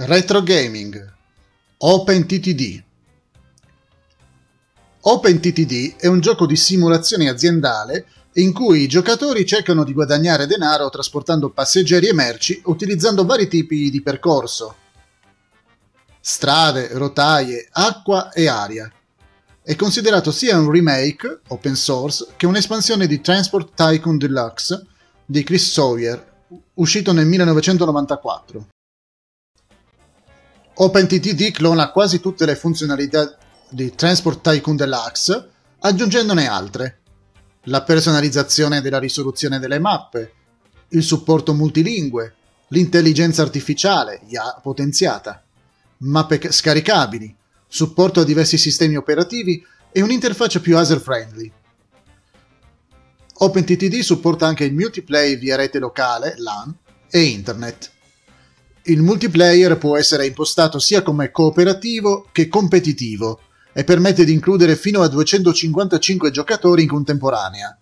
Retro Gaming OpenTTD OpenTTD è un gioco di simulazione aziendale in cui i giocatori cercano di guadagnare denaro trasportando passeggeri e merci utilizzando vari tipi di percorso. Strade, rotaie, acqua e aria. È considerato sia un remake, open source, che un'espansione di Transport Tycoon Deluxe di Chris Sawyer, uscito nel 1994. OpenTTD clona quasi tutte le funzionalità di Transport Tycoon Deluxe, aggiungendone altre. La personalizzazione della risoluzione delle mappe, il supporto multilingue, l'intelligenza artificiale, IA potenziata, mappe scaricabili, supporto a diversi sistemi operativi e un'interfaccia più user-friendly. OpenTTD supporta anche il multiplayer via rete locale, LAN, e Internet. Il multiplayer può essere impostato sia come cooperativo che competitivo e permette di includere fino a 255 giocatori in contemporanea.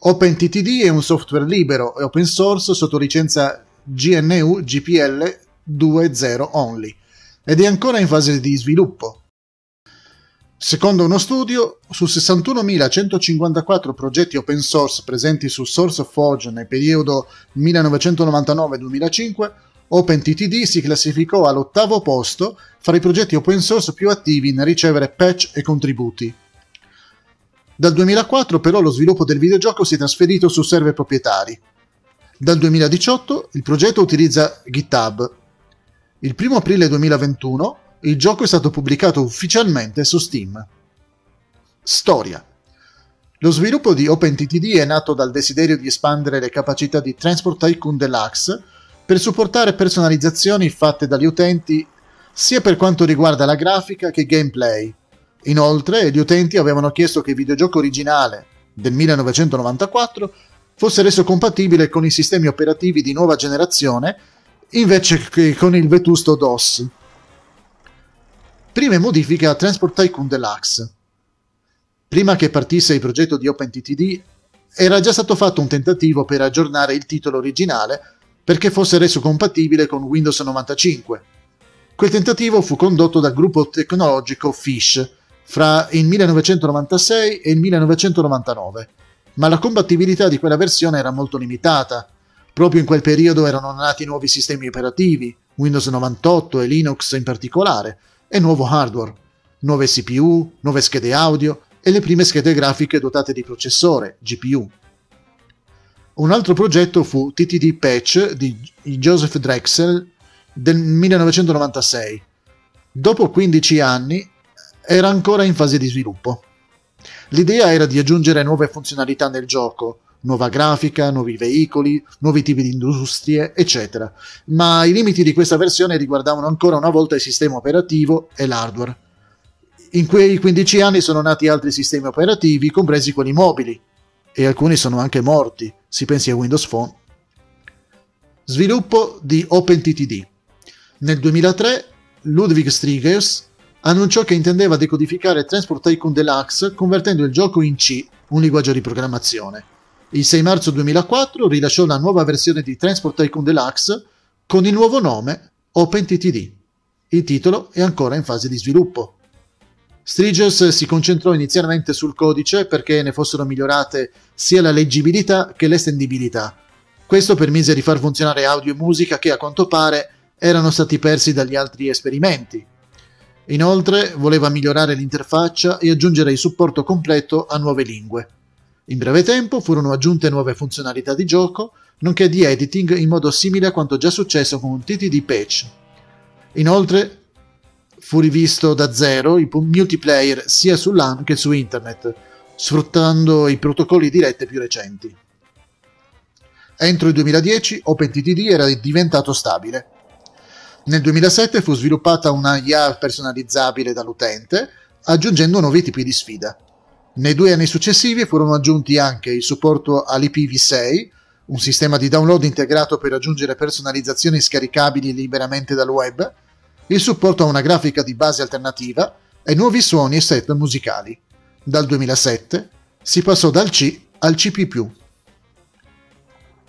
OpenTTD è un software libero e open source sotto licenza GNU GPL 2.0 only ed è ancora in fase di sviluppo. Secondo uno studio, su 61.154 progetti open source presenti su SourceForge nel periodo 1999-2005, OpenTTD si classificò all'ottavo posto fra i progetti open source più attivi nel ricevere patch e contributi. Dal 2004 però lo sviluppo del videogioco si è trasferito su server proprietari. Dal 2018 il progetto utilizza GitHub. Il 1 aprile 2021 il gioco è stato pubblicato ufficialmente su Steam. Storia. Lo sviluppo di OpenTTD è nato dal desiderio di espandere le capacità di Transport Tycoon Deluxe per supportare personalizzazioni fatte dagli utenti sia per quanto riguarda la grafica che gameplay. Inoltre, gli utenti avevano chiesto che il videogioco originale del 1994 fosse reso compatibile con i sistemi operativi di nuova generazione invece che con il vetusto DOS prime modifiche a Transport Tycoon Deluxe. Prima che partisse il progetto di OpenTTD, era già stato fatto un tentativo per aggiornare il titolo originale perché fosse reso compatibile con Windows 95. Quel tentativo fu condotto dal gruppo tecnologico Fish fra il 1996 e il 1999, ma la compatibilità di quella versione era molto limitata. Proprio in quel periodo erano nati nuovi sistemi operativi, Windows 98 e Linux in particolare, e nuovo hardware, nuove CPU, nuove schede audio e le prime schede grafiche dotate di processore, GPU. Un altro progetto fu TTD Patch di Joseph Drexel del 1996. Dopo 15 anni era ancora in fase di sviluppo. L'idea era di aggiungere nuove funzionalità nel gioco, nuova grafica, nuovi veicoli, nuovi tipi di industrie, eccetera. Ma i limiti di questa versione riguardavano ancora una volta il sistema operativo e l'hardware. In quei 15 anni sono nati altri sistemi operativi, compresi quelli mobili, e alcuni sono anche morti, si pensi a Windows Phone. Sviluppo di OpenTTD. Nel 2003 Ludwig Strigers annunciò che intendeva decodificare Transport Tycoon Deluxe convertendo il gioco in C, un linguaggio di programmazione. Il 6 marzo 2004 rilasciò la nuova versione di Transport Tycoon Deluxe con il nuovo nome OpenTTD. Il titolo è ancora in fase di sviluppo. Strigers si concentrò inizialmente sul codice perché ne fossero migliorate sia la leggibilità che l'estendibilità. Questo permise di far funzionare audio e musica che a quanto pare erano stati persi dagli altri esperimenti. Inoltre voleva migliorare l'interfaccia e aggiungere il supporto completo a nuove lingue. In breve tempo furono aggiunte nuove funzionalità di gioco, nonché di editing in modo simile a quanto già successo con TTD Patch. Inoltre fu rivisto da zero il multiplayer sia su LAN che su internet, sfruttando i protocolli di rete più recenti. Entro il 2010 OpenTTD era diventato stabile. Nel 2007 fu sviluppata una IA personalizzabile dall'utente, aggiungendo nuovi tipi di sfida. Nei due anni successivi furono aggiunti anche il supporto all'IPv6, un sistema di download integrato per aggiungere personalizzazioni scaricabili liberamente dal web, il supporto a una grafica di base alternativa e nuovi suoni e set musicali. Dal 2007 si passò dal C al C++.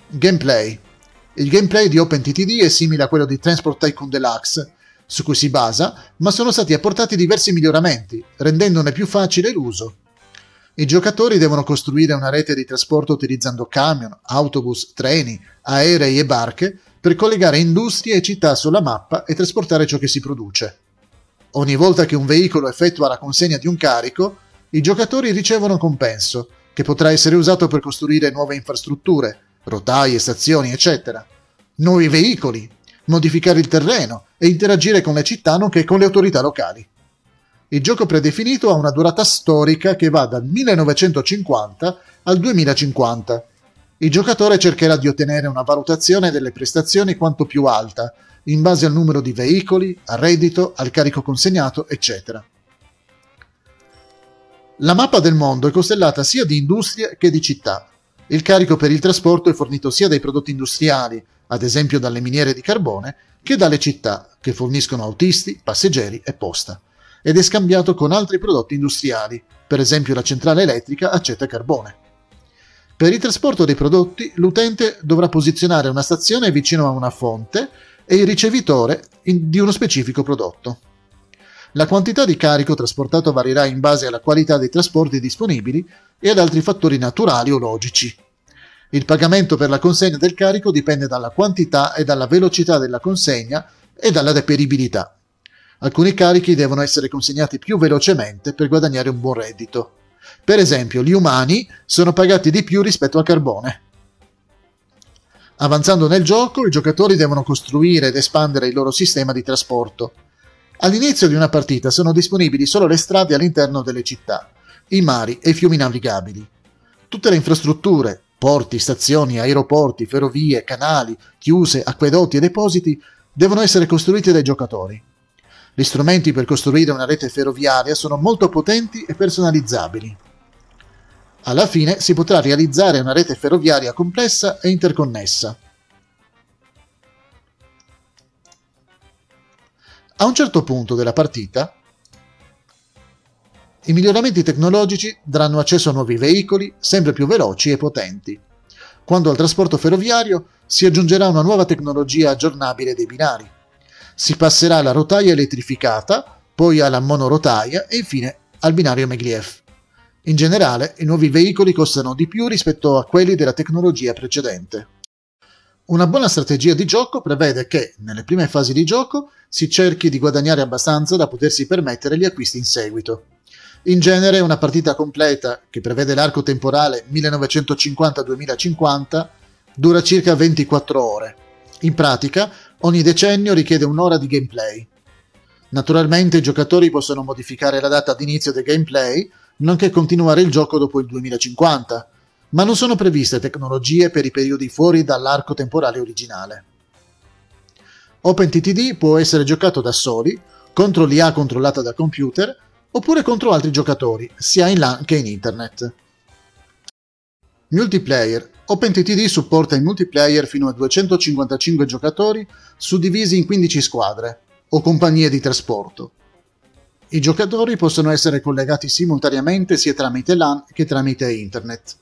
Gameplay. Il gameplay di OpenTTD è simile a quello di Transport Tycoon Deluxe, su cui si basa, ma sono stati apportati diversi miglioramenti, rendendone più facile l'uso. I giocatori devono costruire una rete di trasporto utilizzando camion, autobus, treni, aerei e barche per collegare industrie e città sulla mappa e trasportare ciò che si produce. Ogni volta che un veicolo effettua la consegna di un carico, i giocatori ricevono compenso, che potrà essere usato per costruire nuove infrastrutture, rotaie, stazioni, eccetera, nuovi veicoli, modificare il terreno e interagire con le città nonché con le autorità locali. Il gioco predefinito ha una durata storica che va dal 1950 al 2050. Il giocatore cercherà di ottenere una valutazione delle prestazioni quanto più alta, in base al numero di veicoli, al reddito, al carico consegnato, eccetera. La mappa del mondo è costellata sia di industrie che di città. Il carico per il trasporto è fornito sia dai prodotti industriali, ad esempio dalle miniere di carbone, che dalle città, che forniscono autisti, passeggeri e posta, ed è scambiato con altri prodotti industriali, per esempio la centrale elettrica accetta carbone. Per il trasporto dei prodotti, l'utente dovrà posizionare una stazione vicino a una fonte e il ricevitore di uno specifico prodotto. La quantità di carico trasportato varierà in base alla qualità dei trasporti disponibili e ad altri fattori naturali o logici. Il pagamento per la consegna del carico dipende dalla quantità e dalla velocità della consegna e dalla deperibilità. Alcuni carichi devono essere consegnati più velocemente per guadagnare un buon reddito. Per esempio, gli umani sono pagati di più rispetto al carbone. Avanzando nel gioco, i giocatori devono costruire ed espandere il loro sistema di trasporto. All'inizio di una partita sono disponibili solo le strade all'interno delle città, i mari e i fiumi navigabili. Tutte le infrastrutture, porti, stazioni, aeroporti, ferrovie, canali, chiuse, acquedotti e depositi devono essere costruiti dai giocatori. Gli strumenti per costruire una rete ferroviaria sono molto potenti e personalizzabili. Alla fine si potrà realizzare una rete ferroviaria complessa e interconnessa. A un certo punto della partita, i miglioramenti tecnologici daranno accesso a nuovi veicoli sempre più veloci e potenti. Quando al trasporto ferroviario si aggiungerà una nuova tecnologia aggiornabile dei binari. Si passerà alla rotaia elettrificata, poi alla monorotaia e infine al binario Megliev. In generale, i nuovi veicoli costano di più rispetto a quelli della tecnologia precedente. Una buona strategia di gioco prevede che, nelle prime fasi di gioco, si cerchi di guadagnare abbastanza da potersi permettere gli acquisti in seguito. In genere una partita completa, che prevede l'arco temporale 1950-2050, dura circa 24 ore. In pratica, ogni decennio richiede un'ora di gameplay. Naturalmente i giocatori possono modificare la data d'inizio del gameplay, nonché continuare il gioco dopo il 2050, ma non sono previste tecnologie per i periodi fuori dall'arco temporale originale. OpenTTD può essere giocato da soli, contro l'IA controllata da computer, oppure contro altri giocatori, sia in LAN che in internet. Multiplayer. OpenTTD supporta il multiplayer fino a 255 giocatori suddivisi in 15 squadre o compagnie di trasporto. I giocatori possono essere collegati simultaneamente sia tramite LAN che tramite internet.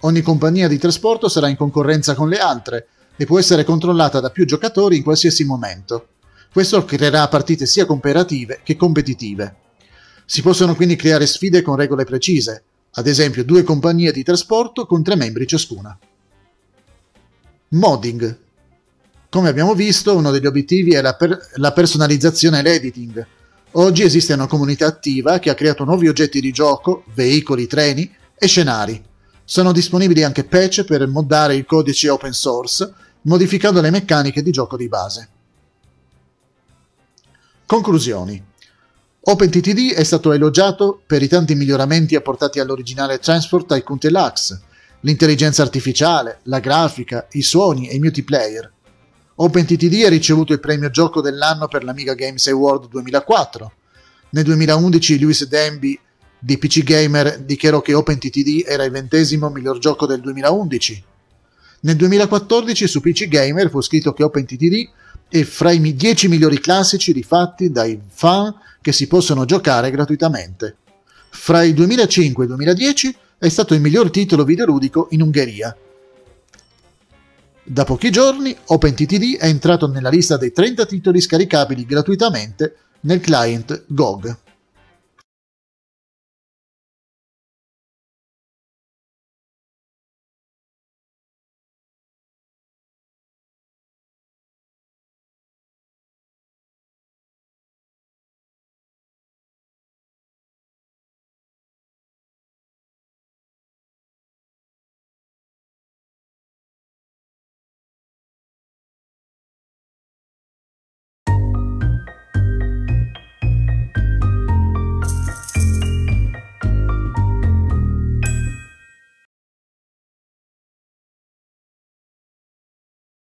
Ogni compagnia di trasporto sarà in concorrenza con le altre e può essere controllata da più giocatori in qualsiasi momento. Questo creerà partite sia cooperative che competitive. Si possono quindi creare sfide con regole precise, ad esempio due compagnie di trasporto con tre membri ciascuna. Modding. Come abbiamo visto, uno degli obiettivi è la, per- la personalizzazione e l'editing. Oggi esiste una comunità attiva che ha creato nuovi oggetti di gioco, veicoli, treni e scenari sono disponibili anche patch per moddare il codice open source, modificando le meccaniche di gioco di base. Conclusioni. OpenTTD è stato elogiato per i tanti miglioramenti apportati all'originale Transport Tycoon Deluxe, l'intelligenza artificiale, la grafica, i suoni e i multiplayer. OpenTTD ha ricevuto il premio gioco dell'anno per l'Amiga Games Award 2004. Nel 2011 Lewis Denby di PC Gamer dichiarò che OpenTTD era il ventesimo miglior gioco del 2011. Nel 2014 su PC Gamer fu scritto che OpenTTD è fra i 10 migliori classici rifatti dai fan che si possono giocare gratuitamente. Fra il 2005 e il 2010 è stato il miglior titolo videoludico in Ungheria. Da pochi giorni OpenTTD è entrato nella lista dei 30 titoli scaricabili gratuitamente nel client GOG.